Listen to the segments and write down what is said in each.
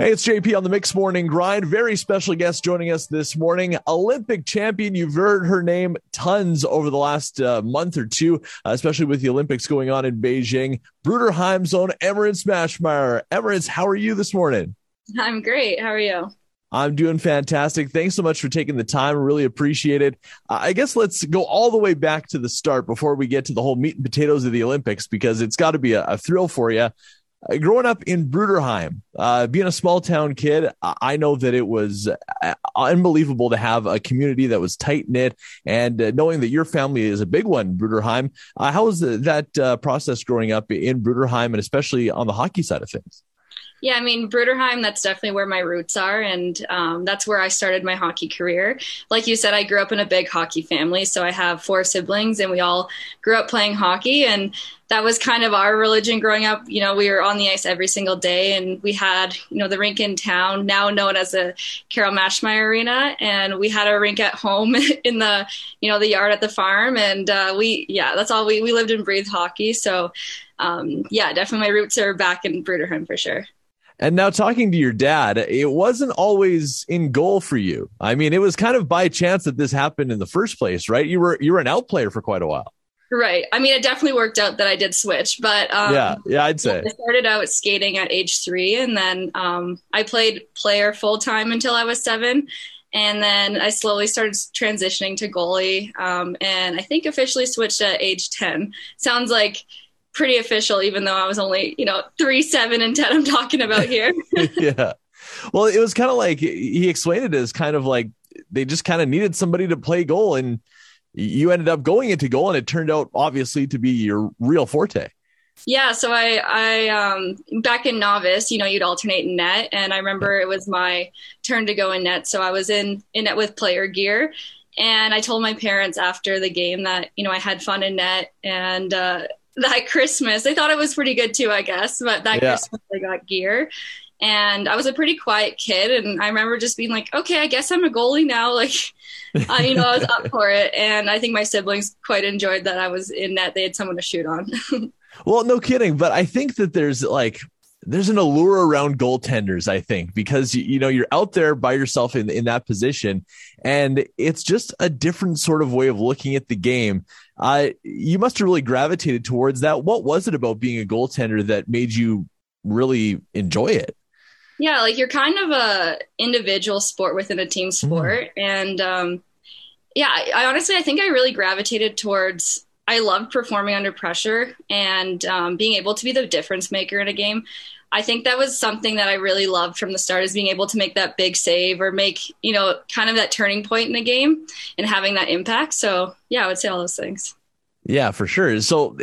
Hey, it's JP on the Mix Morning Grind. Very special guest joining us this morning. Olympic champion. You've heard her name tons over the last uh, month or two, uh, especially with the Olympics going on in Beijing. Bruderheim's own Emerance Maschmeyer. Emerance, how are you this morning? I'm great. How are you? I'm doing fantastic. Thanks so much for taking the time. Really appreciate it. Uh, I guess let's go all the way back to the start before we get to the whole meat and potatoes of the Olympics, because it's got to be a, a thrill for you. Uh, growing up in Bruderheim, uh, being a small town kid, I know that it was uh, unbelievable to have a community that was tight knit, and uh, knowing that your family is a big one, Bruderheim. Uh, how was that uh, process growing up in Bruderheim, and especially on the hockey side of things? Yeah, I mean, Bruderheim, that's definitely where my roots are. And um, that's where I started my hockey career. Like you said, I grew up in a big hockey family. So I have four siblings, and we all grew up playing hockey. And that was kind of our religion growing up. You know, we were on the ice every single day, and we had, you know, the rink in town, now known as the Carol Maschmeyer Arena, and we had a rink at home in the, you know, the yard at the farm, and uh, we, yeah, that's all we we lived and breathed hockey. So, um, yeah, definitely my roots are back in Bruderheim for sure. And now talking to your dad, it wasn't always in goal for you. I mean, it was kind of by chance that this happened in the first place, right? You were you were an out player for quite a while. Right. I mean, it definitely worked out that I did switch, but um, yeah, yeah, I'd say I started out skating at age three, and then um, I played player full time until I was seven, and then I slowly started transitioning to goalie, um, and I think officially switched at age ten. Sounds like pretty official, even though I was only, you know, three, seven, and 10 I'm talking about here. yeah. Well, it was kind of like he explained it as kind of like they just kind of needed somebody to play goal. And you ended up going into goal, and it turned out obviously to be your real forte. Yeah, so I, I, um, back in novice, you know, you'd alternate in net, and I remember it was my turn to go in net. So I was in in net with player gear, and I told my parents after the game that you know I had fun in net, and uh, that Christmas. They thought it was pretty good too, I guess. But that yeah. Christmas, I got gear. And I was a pretty quiet kid. And I remember just being like, okay, I guess I'm a goalie now. Like, I, you know, I was up for it. And I think my siblings quite enjoyed that I was in net. They had someone to shoot on. well, no kidding. But I think that there's like, there's an allure around goaltenders, I think, because you know you're out there by yourself in in that position, and it's just a different sort of way of looking at the game. Uh, you must have really gravitated towards that. What was it about being a goaltender that made you really enjoy it? Yeah, like you're kind of a individual sport within a team mm-hmm. sport, mm. and um, yeah, I, I honestly I think I really gravitated towards I loved performing under pressure and um, being able to be the difference maker in a game. I think that was something that I really loved from the start is being able to make that big save or make, you know, kind of that turning point in a game and having that impact. So, yeah, I would say all those things. Yeah, for sure. So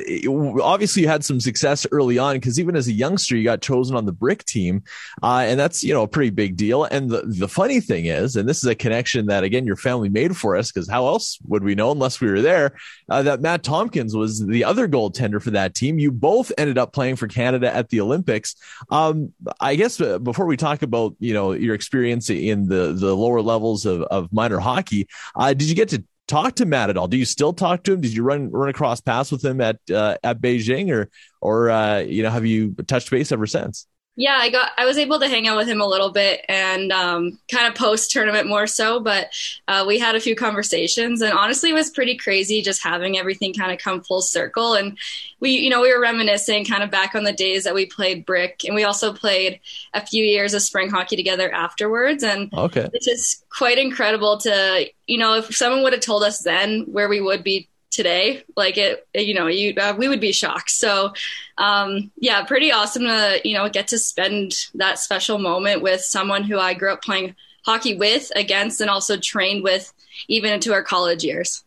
obviously you had some success early on because even as a youngster, you got chosen on the brick team. Uh, and that's, you know, a pretty big deal. And the, the funny thing is, and this is a connection that again, your family made for us because how else would we know unless we were there, uh, that Matt Tomkins was the other goaltender for that team. You both ended up playing for Canada at the Olympics. Um, I guess uh, before we talk about, you know, your experience in the, the lower levels of, of minor hockey, uh, did you get to talk to Matt at all? Do you still talk to him? Did you run run across paths with him at uh, at Beijing, or or uh, you know have you touched base ever since? Yeah, I got I was able to hang out with him a little bit and um, kind of post tournament more so, but uh, we had a few conversations and honestly, it was pretty crazy just having everything kind of come full circle. And we, you know, we were reminiscing kind of back on the days that we played brick, and we also played a few years of spring hockey together afterwards. And okay. it's just quite incredible to, you know, if someone would have told us then where we would be today like it you know you uh, we would be shocked so um yeah pretty awesome to you know get to spend that special moment with someone who i grew up playing hockey with against and also trained with even into our college years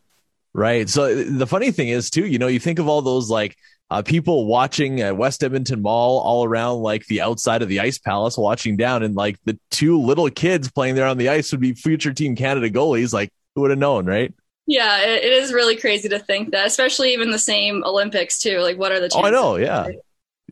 right so the funny thing is too you know you think of all those like uh, people watching at West Edmonton Mall all around like the outside of the Ice Palace, watching down, and like the two little kids playing there on the ice would be future Team Canada goalies. Like, who would have known, right? Yeah, it, it is really crazy to think that, especially even the same Olympics too. Like, what are the chances? Oh, I know. Yeah.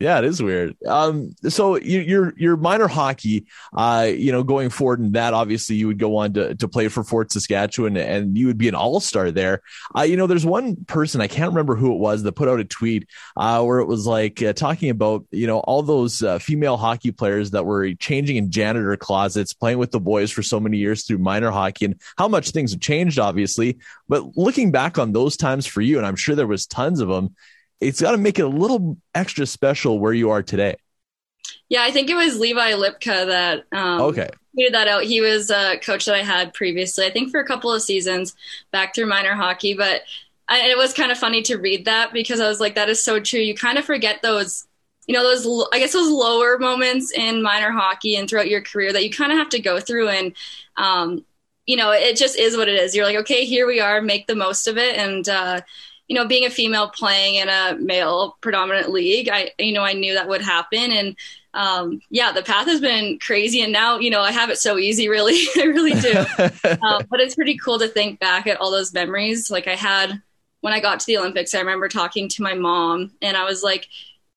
Yeah, it is weird. Um, so you, your your minor hockey, uh, you know, going forward in that, obviously you would go on to, to play for Fort Saskatchewan, and you would be an all star there. Uh, you know, there's one person I can't remember who it was that put out a tweet uh, where it was like uh, talking about you know all those uh, female hockey players that were changing in janitor closets, playing with the boys for so many years through minor hockey, and how much things have changed, obviously. But looking back on those times for you, and I'm sure there was tons of them it's got to make it a little extra special where you are today. Yeah, I think it was Levi Lipka that um, okay tweeted that out. He was a coach that I had previously, I think for a couple of seasons back through minor hockey. But I, it was kind of funny to read that because I was like, that is so true. You kind of forget those, you know, those I guess those lower moments in minor hockey and throughout your career that you kind of have to go through and. Um, you know, it just is what it is. You're like, okay, here we are, make the most of it. And, uh, you know, being a female playing in a male predominant league, I, you know, I knew that would happen. And, um, yeah, the path has been crazy. And now, you know, I have it so easy, really. I really do. um, but it's pretty cool to think back at all those memories. Like I had when I got to the Olympics, I remember talking to my mom and I was like,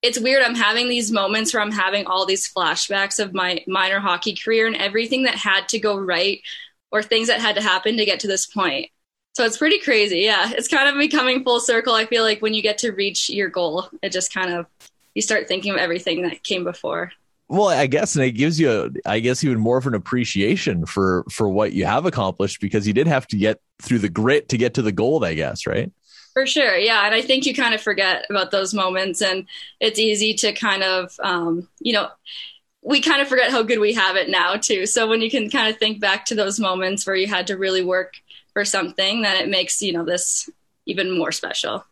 it's weird. I'm having these moments where I'm having all these flashbacks of my minor hockey career and everything that had to go right or things that had to happen to get to this point. So it's pretty crazy. Yeah. It's kind of becoming full circle. I feel like when you get to reach your goal, it just kind of, you start thinking of everything that came before. Well, I guess, and it gives you, I guess, even more of an appreciation for for what you have accomplished because you did have to get through the grit to get to the gold. I guess, right? For sure, yeah, and I think you kind of forget about those moments, and it's easy to kind of, um, you know, we kind of forget how good we have it now too. So when you can kind of think back to those moments where you had to really work for something, then it makes, you know, this even more special.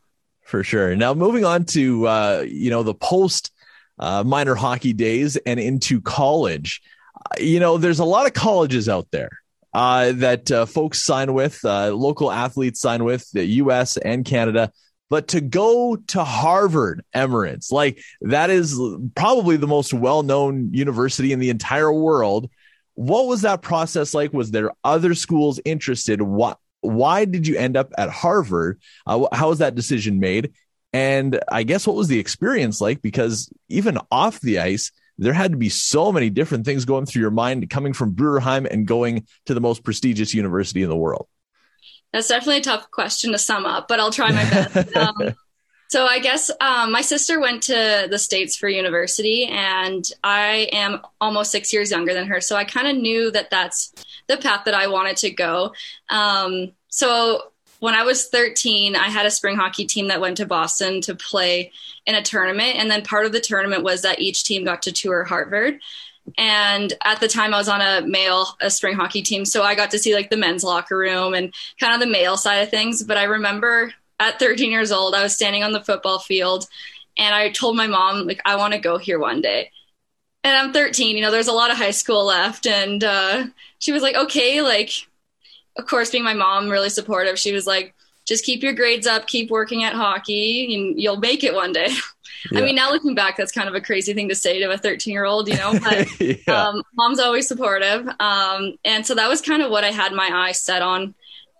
For sure. Now, moving on to, uh, you know, the post uh, minor hockey days and into college, uh, you know, there's a lot of colleges out there. Uh, that uh, folks sign with, uh, local athletes sign with, the U.S. and Canada. But to go to Harvard Emerance, like that is probably the most well known university in the entire world. What was that process like? Was there other schools interested? What, why did you end up at Harvard? Uh, how was that decision made? And I guess what was the experience like? Because even off the ice, there had to be so many different things going through your mind coming from Bruderheim and going to the most prestigious university in the world. That's definitely a tough question to sum up, but I'll try my best. Um, so I guess um, my sister went to the States for university, and I am almost six years younger than her. So I kind of knew that that's the path that I wanted to go. Um, so when I was 13, I had a spring hockey team that went to Boston to play in a tournament. And then part of the tournament was that each team got to tour Harvard. And at the time, I was on a male a spring hockey team, so I got to see like the men's locker room and kind of the male side of things. But I remember at 13 years old, I was standing on the football field and I told my mom, like, I want to go here one day. And I'm 13, you know, there's a lot of high school left. And uh, she was like, okay, like, of course, being my mom, really supportive, she was like, just keep your grades up, keep working at hockey, and you'll make it one day. Yeah. I mean, now looking back, that's kind of a crazy thing to say to a 13 year old, you know, but yeah. um, mom's always supportive. Um, and so that was kind of what I had my eyes set on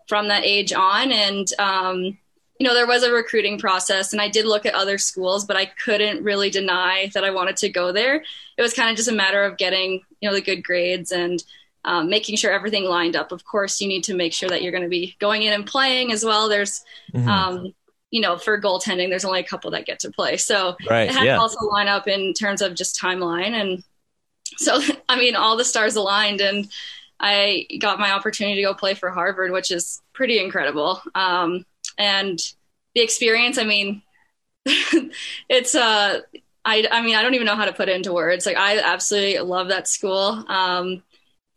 from that age on. And, um, you know, there was a recruiting process and I did look at other schools, but I couldn't really deny that I wanted to go there. It was kind of just a matter of getting, you know, the good grades and um, making sure everything lined up. Of course, you need to make sure that you're going to be going in and playing as well. There's, mm-hmm. um, you know, for goaltending, there's only a couple that get to play. So right, it had yeah. to also line up in terms of just timeline. And so, I mean, all the stars aligned and I got my opportunity to go play for Harvard, which is pretty incredible. Um, and the experience, I mean, it's uh I I mean, I don't even know how to put it into words. Like I absolutely love that school. Um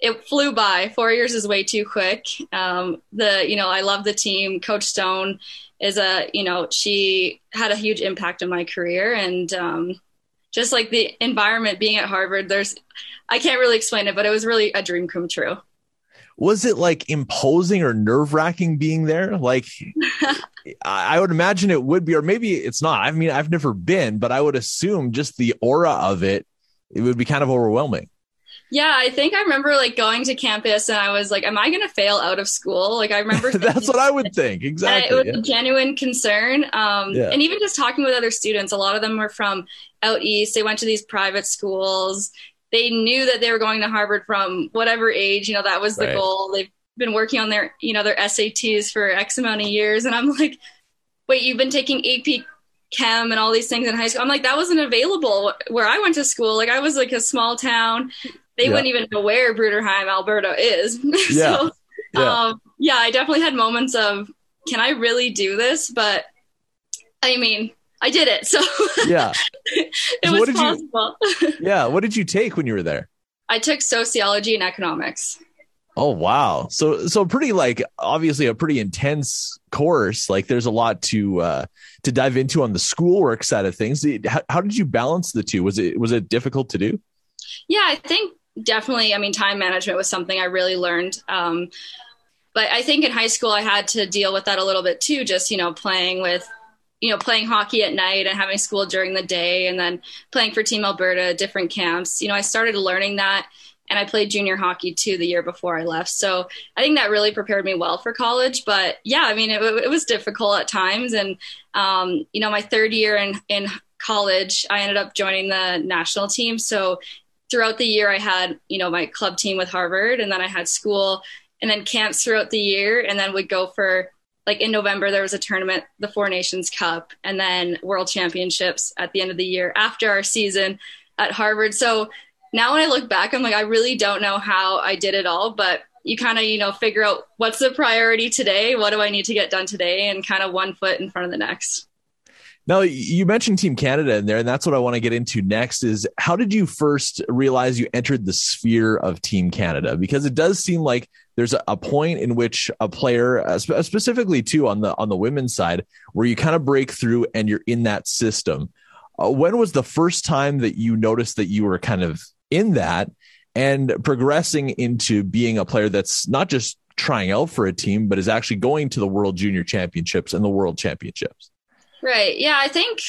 it flew by. 4 years is way too quick. Um the you know, I love the team. Coach Stone is a, you know, she had a huge impact on my career and um just like the environment being at Harvard, there's I can't really explain it, but it was really a dream come true was it like imposing or nerve wracking being there? Like, I would imagine it would be, or maybe it's not. I mean, I've never been, but I would assume just the aura of it, it would be kind of overwhelming. Yeah, I think I remember like going to campus and I was like, am I going to fail out of school? Like I remember That's what I would think. Exactly. It was yeah. a genuine concern. Um, yeah. and even just talking with other students, a lot of them were from out east. They went to these private schools. They knew that they were going to Harvard from whatever age, you know, that was the right. goal. They've been working on their, you know, their SATs for X amount of years. And I'm like, wait, you've been taking AP chem and all these things in high school. I'm like, that wasn't available where I went to school. Like I was like a small town they yeah. wouldn't even know where Bruderheim, Alberta is. Yeah. so, yeah. Um, yeah, I definitely had moments of, can I really do this? But I mean, I did it. So yeah, it so was possible. You, yeah. What did you take when you were there? I took sociology and economics. Oh wow. So so pretty like obviously a pretty intense course. Like there's a lot to uh to dive into on the schoolwork side of things. How, how did you balance the two? Was it was it difficult to do? Yeah, I think definitely, I mean, time management was something I really learned. Um, but I think in high school, I had to deal with that a little bit too, just, you know, playing with, you know, playing hockey at night and having school during the day and then playing for Team Alberta, different camps. You know, I started learning that and I played junior hockey too the year before I left. So I think that really prepared me well for college. But yeah, I mean, it, it was difficult at times. And, um, you know, my third year in, in college, I ended up joining the national team. So throughout the year, I had, you know, my club team with Harvard, and then I had school and then camps throughout the year, and then would go for like in November, there was a tournament, the Four Nations Cup, and then World Championships at the end of the year after our season at Harvard. So now when I look back, I'm like, I really don't know how I did it all, but you kind of, you know, figure out what's the priority today? What do I need to get done today? And kind of one foot in front of the next. Now, you mentioned Team Canada in there, and that's what I want to get into next is how did you first realize you entered the sphere of Team Canada? Because it does seem like there's a, point in which a player, uh, specifically too on the on the women's side, where you kind of break through and you're in that system. Uh, when was the first time that you noticed that you were kind of in that and progressing into being a player that's not just trying out for a team, but is actually going to the World Junior Championships and the World Championships? Right. Yeah. I think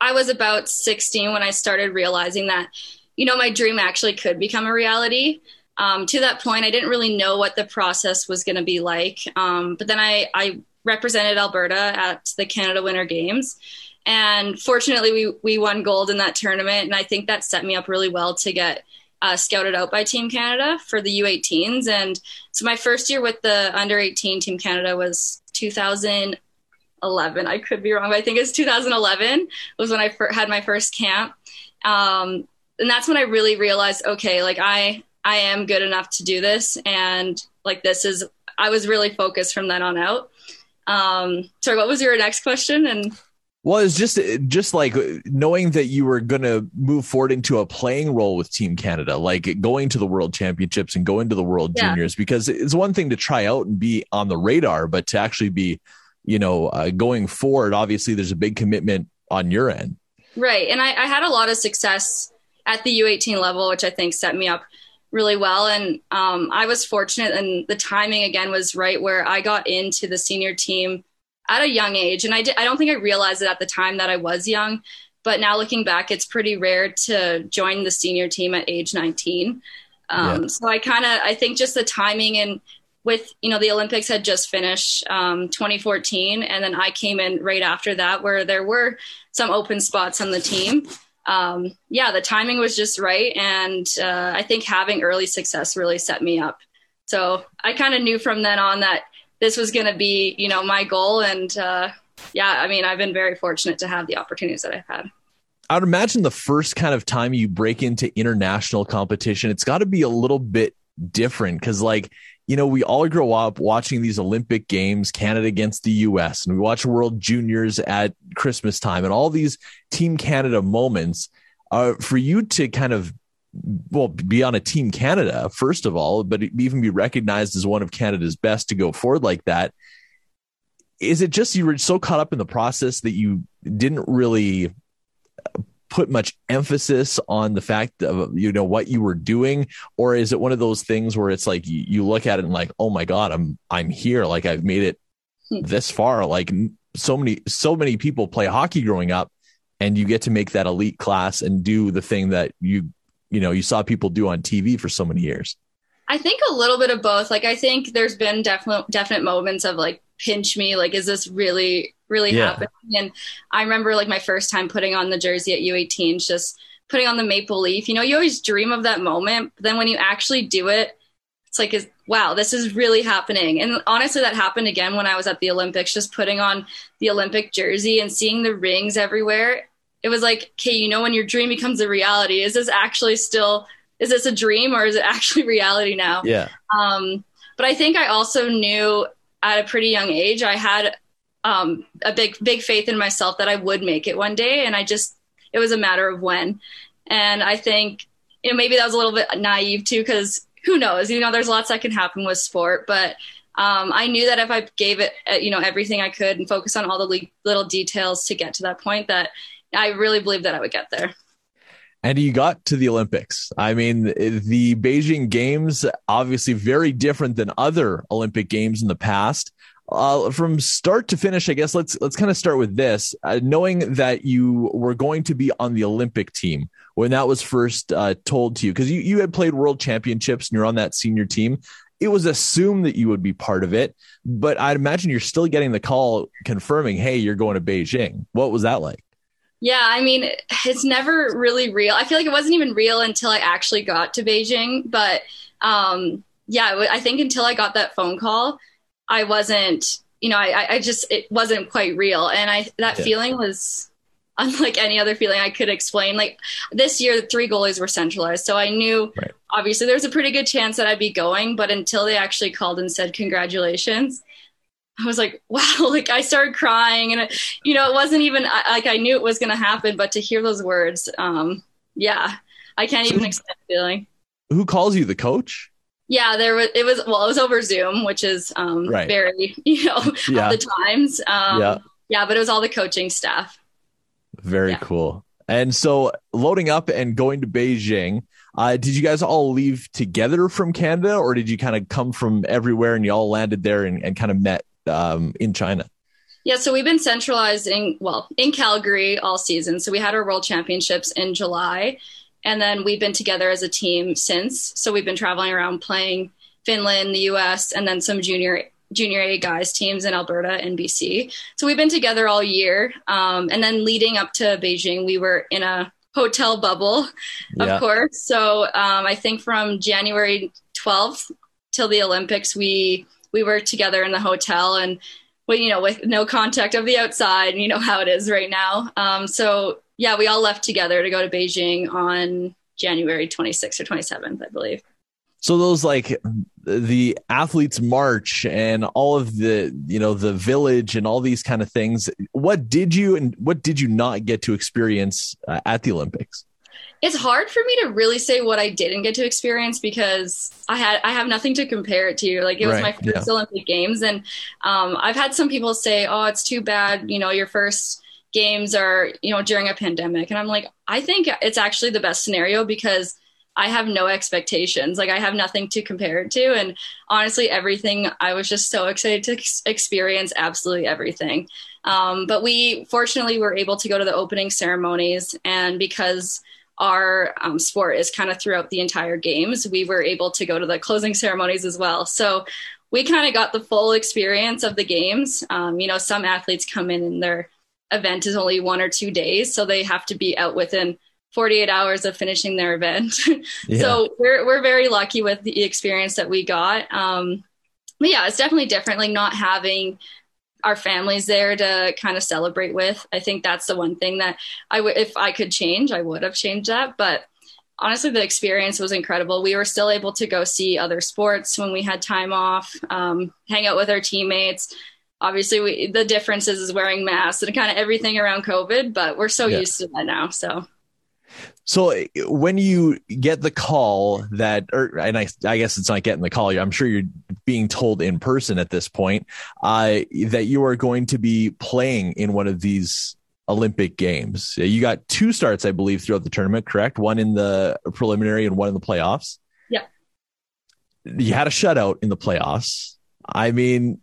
I was about 16 when I started realizing that, you know, my dream actually could become a reality. Um, to that point, I didn't really know what the process was going to be like. Um, but then I, I represented Alberta at the Canada Winter Games. And fortunately, we, we won gold in that tournament. And I think that set me up really well to get uh, scouted out by Team Canada for the U18s. And so my first year with the under 18 Team Canada was 2000. 11. I could be wrong, but I think it's 2011 was when I fir- had my first camp. Um, and that's when I really realized, okay, like I, I am good enough to do this. And like, this is, I was really focused from then on out. Um, sorry, what was your next question? And well, it's just just like knowing that you were going to move forward into a playing role with Team Canada, like going to the World Championships and going to the World yeah. Juniors, because it's one thing to try out and be on the radar, but to actually be you know, uh, going forward, obviously there's a big commitment on your end. Right. And I, I, had a lot of success at the U18 level, which I think set me up really well. And um, I was fortunate, and the timing again was right where I got into the senior team at a young age. And I, did, I don't think I realized it at the time that I was young. But now looking back, it's pretty rare to join the senior team at age 19. Um, yeah. So I kind of, I think just the timing and with you know the olympics had just finished um, 2014 and then i came in right after that where there were some open spots on the team. Um, yeah the timing was just right and uh, i think having early success really set me up. So i kind of knew from then on that this was going to be you know my goal and uh, yeah i mean i've been very fortunate to have the opportunities that i've had. I would imagine the first kind of time you break into international competition, it's got to be a little bit different because, like, you know, we all grow up watching these Olympic games, Canada against the US, and we watch World Juniors at Christmas time and all these Team Canada moments. Uh, for you to kind of, well, be on a Team Canada, first of all, but even be recognized as one of Canada's best to go forward like that. Is it just you were so caught up in the process that you didn't really put much emphasis on the fact of you know what you were doing or is it one of those things where it's like you, you look at it and like oh my god i'm i'm here like i've made it hmm. this far like so many so many people play hockey growing up and you get to make that elite class and do the thing that you you know you saw people do on TV for so many years? I think a little bit of both. Like I think there's been definite definite moments of like pinch me, like is this really really yeah. happening? And I remember like my first time putting on the jersey at U18, just putting on the maple leaf. You know, you always dream of that moment, but then when you actually do it, it's like is wow, this is really happening. And honestly, that happened again when I was at the Olympics, just putting on the Olympic jersey and seeing the rings everywhere. It was like, okay, you know, when your dream becomes a reality, is this actually still is this a dream or is it actually reality now? Yeah. Um, but I think I also knew at a pretty young age, I had um, a big, big faith in myself that I would make it one day. And I just, it was a matter of when. And I think, you know, maybe that was a little bit naive too, because who knows, you know, there's lots that can happen with sport, but um, I knew that if I gave it, uh, you know, everything I could and focus on all the le- little details to get to that point, that I really believed that I would get there and you got to the Olympics. I mean, the Beijing Games obviously very different than other Olympic Games in the past. Uh, from start to finish, I guess let's let's kind of start with this. Uh, knowing that you were going to be on the Olympic team when that was first uh, told to you, because you you had played World Championships and you're on that senior team. It was assumed that you would be part of it, but I'd imagine you're still getting the call confirming, "Hey, you're going to Beijing." What was that like? Yeah, I mean, it's never really real. I feel like it wasn't even real until I actually got to Beijing. But um, yeah, I think until I got that phone call, I wasn't, you know, I, I just, it wasn't quite real. And I, that yeah. feeling was unlike any other feeling I could explain. Like this year, the three goalies were centralized. So I knew right. obviously there was a pretty good chance that I'd be going. But until they actually called and said, congratulations, I was like, wow, like I started crying and, it, you know, it wasn't even like I knew it was going to happen, but to hear those words, um, yeah, I can't even explain the feeling. Who calls you the coach? Yeah, there was, it was, well, it was over Zoom, which is, um, right. very, you know, yeah. the times. Um, yeah. yeah, but it was all the coaching staff. Very yeah. cool. And so loading up and going to Beijing, uh, did you guys all leave together from Canada or did you kind of come from everywhere and you all landed there and, and kind of met um, in China? Yeah, so we've been centralizing, well, in Calgary all season. So we had our world championships in July, and then we've been together as a team since. So we've been traveling around playing Finland, the US, and then some junior junior A guys teams in Alberta and BC. So we've been together all year. Um, and then leading up to Beijing, we were in a hotel bubble, of yeah. course. So um, I think from January 12th till the Olympics, we we were together in the hotel and we, you know, with no contact of the outside, you know how it is right now. Um, so yeah, we all left together to go to Beijing on January 26th or 27th, I believe. So those like the athletes march and all of the, you know, the village and all these kind of things. What did you and what did you not get to experience uh, at the Olympics? it's hard for me to really say what I didn't get to experience because I had I have nothing to compare it to. Like it was right, my first yeah. Olympic Games, and um, I've had some people say, "Oh, it's too bad," you know, your first games are you know during a pandemic, and I'm like, I think it's actually the best scenario because I have no expectations. Like I have nothing to compare it to, and honestly, everything I was just so excited to ex- experience absolutely everything. Um, but we fortunately were able to go to the opening ceremonies, and because our um, sport is kind of throughout the entire games. We were able to go to the closing ceremonies as well. So we kind of got the full experience of the games. Um, you know, some athletes come in and their event is only one or two days, so they have to be out within 48 hours of finishing their event. yeah. So we're we're very lucky with the experience that we got. Um, but yeah, it's definitely different. Like not having our families there to kind of celebrate with. I think that's the one thing that I would, if I could change, I would have changed that. But honestly, the experience was incredible. We were still able to go see other sports when we had time off, um, hang out with our teammates. Obviously, we, the difference is, is wearing masks and kind of everything around COVID, but we're so yeah. used to that now. So so when you get the call that, or and I, I guess it's not getting the call. I'm sure you're being told in person at this point uh, that you are going to be playing in one of these Olympic Games. You got two starts, I believe, throughout the tournament. Correct? One in the preliminary and one in the playoffs. Yeah. You had a shutout in the playoffs. I mean,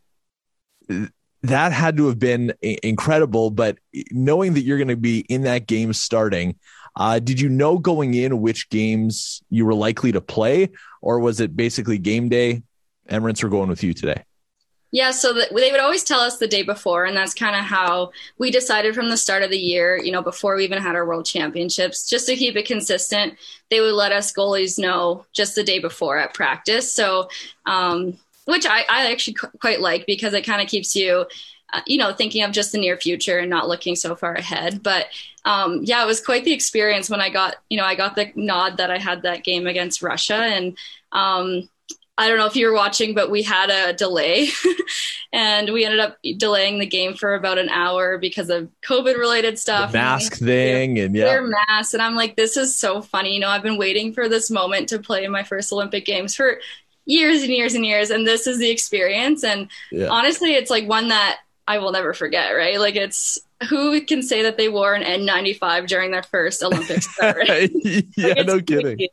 that had to have been incredible. But knowing that you're going to be in that game starting, Uh, did you know going in which games you were likely to play, or was it basically game day? Emerance are going with you today. Yeah, so the, they would always tell us the day before, and that's kind of how we decided from the start of the year, you know, before we even had our world championships, just to keep it consistent. They would let us goalies know just the day before at practice. So, um, which I, I actually quite like because it kind of keeps you, uh, you know, thinking of just the near future and not looking so far ahead. But um, yeah, it was quite the experience when I got, you know, I got the nod that I had that game against Russia. And, um, I don't know if you were watching, but we had a delay and we ended up delaying the game for about an hour because of COVID related stuff. The mask and, thing and yeah. Masks. And I'm like, this is so funny. You know, I've been waiting for this moment to play in my first Olympic games for years and years and years. And this is the experience. And yeah. honestly, it's like one that I will never forget, right? Like it's who can say that they wore an N95 during their first Olympics? Right? yeah, like, no kidding.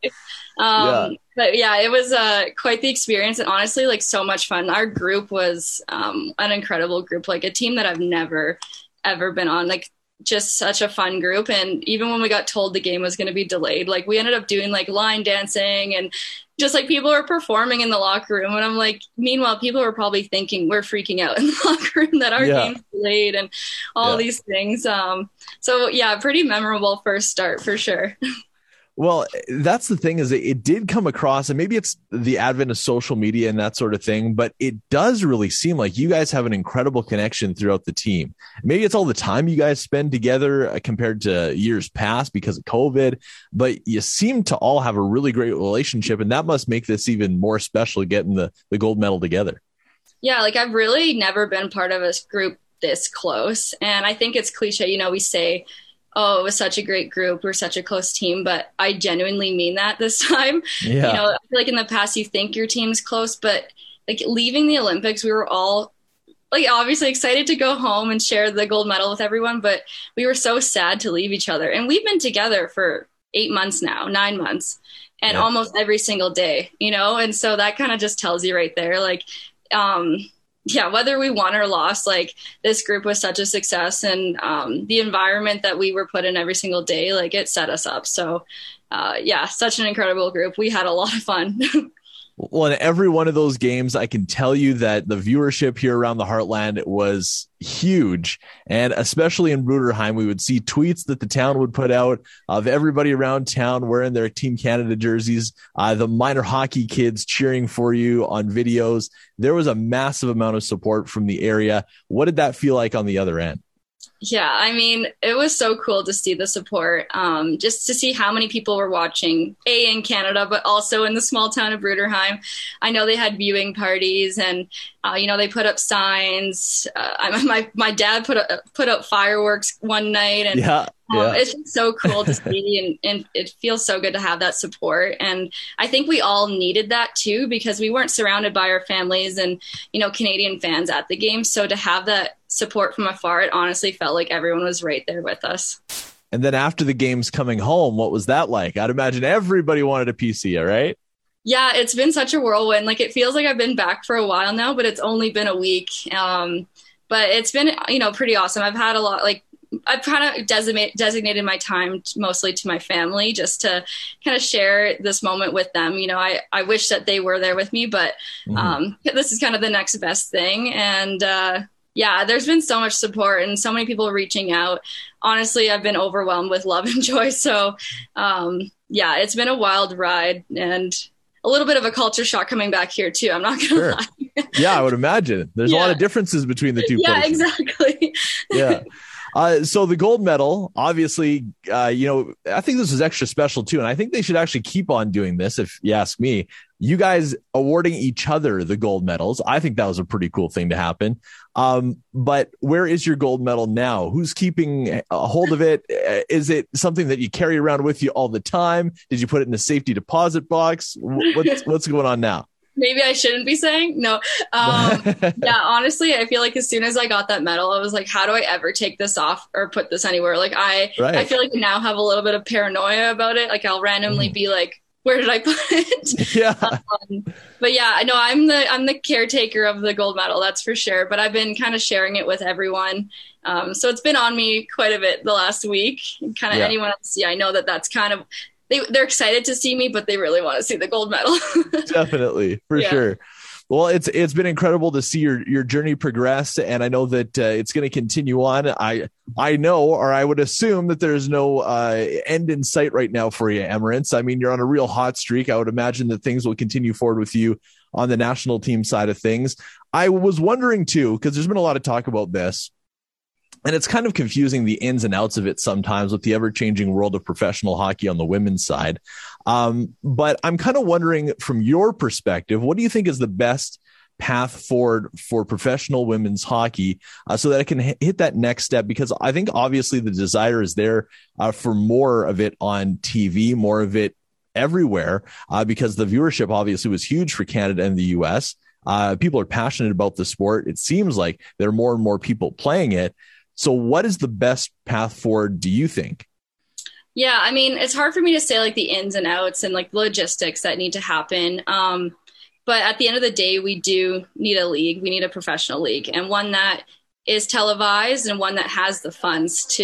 Um, yeah. But yeah, it was uh, quite the experience, and honestly, like so much fun. Our group was um, an incredible group, like a team that I've never ever been on. Like just such a fun group and even when we got told the game was going to be delayed like we ended up doing like line dancing and just like people were performing in the locker room and i'm like meanwhile people were probably thinking we're freaking out in the locker room that our yeah. game's delayed and all yeah. these things um so yeah pretty memorable first start for sure Well, that's the thing is it did come across, and maybe it's the advent of social media and that sort of thing, but it does really seem like you guys have an incredible connection throughout the team. Maybe it's all the time you guys spend together uh, compared to years past because of COVID, but you seem to all have a really great relationship, and that must make this even more special getting the, the gold medal together. Yeah, like I've really never been part of a group this close. And I think it's cliche, you know, we say, oh, it was such a great group. We're such a close team, but I genuinely mean that this time. Yeah. You know, I feel like in the past you think your team's close, but like leaving the Olympics, we were all like obviously excited to go home and share the gold medal with everyone, but we were so sad to leave each other. And we've been together for eight months now, nine months, and yeah. almost every single day, you know? And so that kind of just tells you right there, like, um, yeah, whether we won or lost, like this group was such a success, and um, the environment that we were put in every single day, like it set us up. So, uh, yeah, such an incredible group. We had a lot of fun. Well, in every one of those games, I can tell you that the viewership here around the Heartland was huge. And especially in Bruderheim, we would see tweets that the town would put out of everybody around town wearing their Team Canada jerseys, uh, the minor hockey kids cheering for you on videos. There was a massive amount of support from the area. What did that feel like on the other end? Yeah, I mean, it was so cool to see the support, um, just to see how many people were watching, A, in Canada, but also in the small town of Bruderheim. I know they had viewing parties and, uh, you know, they put up signs. Uh, my, my dad put, up, put up fireworks one night and yeah. Yeah. Um, it's just so cool to see, and, and it feels so good to have that support. And I think we all needed that too because we weren't surrounded by our families and you know Canadian fans at the game. So to have that support from afar, it honestly felt like everyone was right there with us. And then after the game's coming home, what was that like? I'd imagine everybody wanted a PC, right? Yeah, it's been such a whirlwind. Like it feels like I've been back for a while now, but it's only been a week. Um, but it's been you know pretty awesome. I've had a lot like I've kind of designate, designated my time mostly to my family just to kind of share this moment with them. You know, I, I wish that they were there with me, but mm-hmm. um, this is kind of the next best thing. And uh, yeah, there's been so much support and so many people reaching out. Honestly, I've been overwhelmed with love and joy. So um, yeah, it's been a wild ride and a little bit of a culture shock coming back here too. I'm not going to sure. lie. yeah, I would imagine there's yeah. a lot of differences between the two. Yeah, places. exactly. yeah. Uh, so the gold medal, obviously, uh, you know, I think this was extra special too, and I think they should actually keep on doing this. If you ask me, you guys awarding each other the gold medals, I think that was a pretty cool thing to happen. Um, but where is your gold medal now? Who's keeping a hold of it? Uh, it something that you carry around with you all the time? Did you put it in a safety deposit box? What's what's going on now? Maybe I shouldn't be saying. No. Um, yeah, honestly, I feel like as soon as I got that medal, I was like, how do I ever take this off or put this anywhere? Like I, right. I feel like I now have a little bit of paranoia about it. Like I'll randomly mm. be like where did I put it? Yeah. Um, but yeah, I know I'm the I'm the caretaker of the gold medal, that's for sure. But I've been kind of sharing it with everyone, um, so it's been on me quite a bit the last week. Kind of Yeah. anyone else, yeah, I know that that's kind of they they're excited to see me, but they really want to see the gold medal. definitely for Yeah. sure. Well it's it's been incredible to see your your journey progress and i know that uh, it's going to continue on. I i know or i would assume that there's no uh, end in sight right now for you Emerance i mean you're on a real hot streak. I would imagine that things will continue forward with you on the national team side of things. I was wondering too because there's been a lot of talk about this and it's kind of confusing the ins and outs of it sometimes with the ever changing world of professional hockey on the women's side. Um, but I'm kind of wondering from your perspective, what do you think is the best path forward for professional women's hockey uh, so that it can h- hit that next step? Because I think obviously the desire is there uh, for more of it on TV, more of it everywhere, uh, because the viewership obviously was huge for Canada and the US. Uh, people are passionate about the sport. It seems like there are more and more people playing it. So, what is the best path forward, do you think? Yeah, I mean, it's hard for me to say like the ins and outs and like logistics that need to happen. Um, but at the end of the day, we do need a league. We need a professional league and one that is televised and one that has the funds to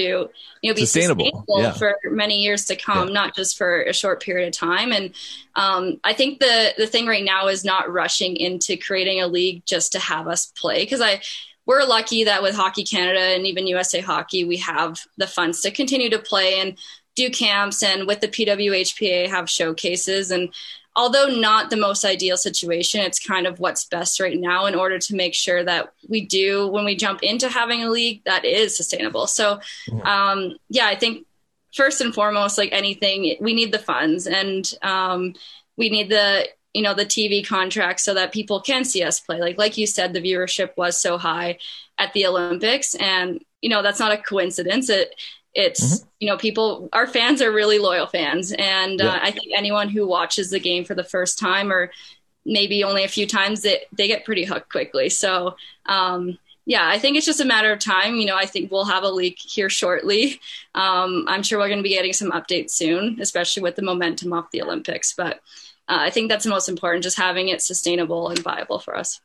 you know be Sustainable, sustainable, yeah. for many years to come, Yeah. not just for a short period of time. And um, I think the the thing right now is not rushing into creating a league just to have us play because I we're lucky that with Hockey Canada and even USA Hockey, we have the funds to continue to play and do camps and with the PWHPA have showcases. And although not the most ideal situation it's kind of what's best right now in order to make sure that we do when we jump into having a league that is sustainable. So um, yeah i think first and foremost like anything we need the funds and um, we need the you know the tv contract so that people can see us play. Like like you said the viewership was so high at the olympics and you know that's not a coincidence. It it's you know people our fans are really loyal fans and Yeah. uh, i think anyone who watches the game for the first time or maybe only a few times they, they get pretty hooked quickly. So um, yeah i think it's just a matter of time. You know i think we'll have a leak here shortly. Um, i'm sure we're going to be getting some updates soon especially with the momentum off the olympics but uh, i think that's the most important just having it sustainable and viable for us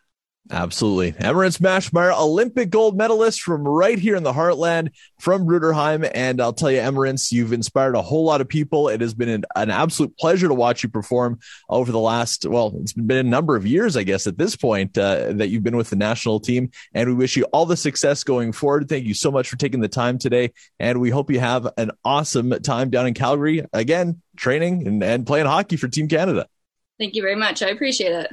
Absolutely. Emerance Maschmeyer, Olympic gold medalist from right here in the heartland from Bruderheim. And I'll tell you, Emirates, you've inspired a whole lot of people. It has been an, an absolute pleasure to watch you perform over the last, well, it's been a number of years, I guess, at this point, uh, that you've been with the national team. And we wish you all the success going forward. Thank you so much for taking the time today. And we hope you have an awesome time down in Calgary, again, training and, and playing hockey for Team Canada. thank you very much i appreciate it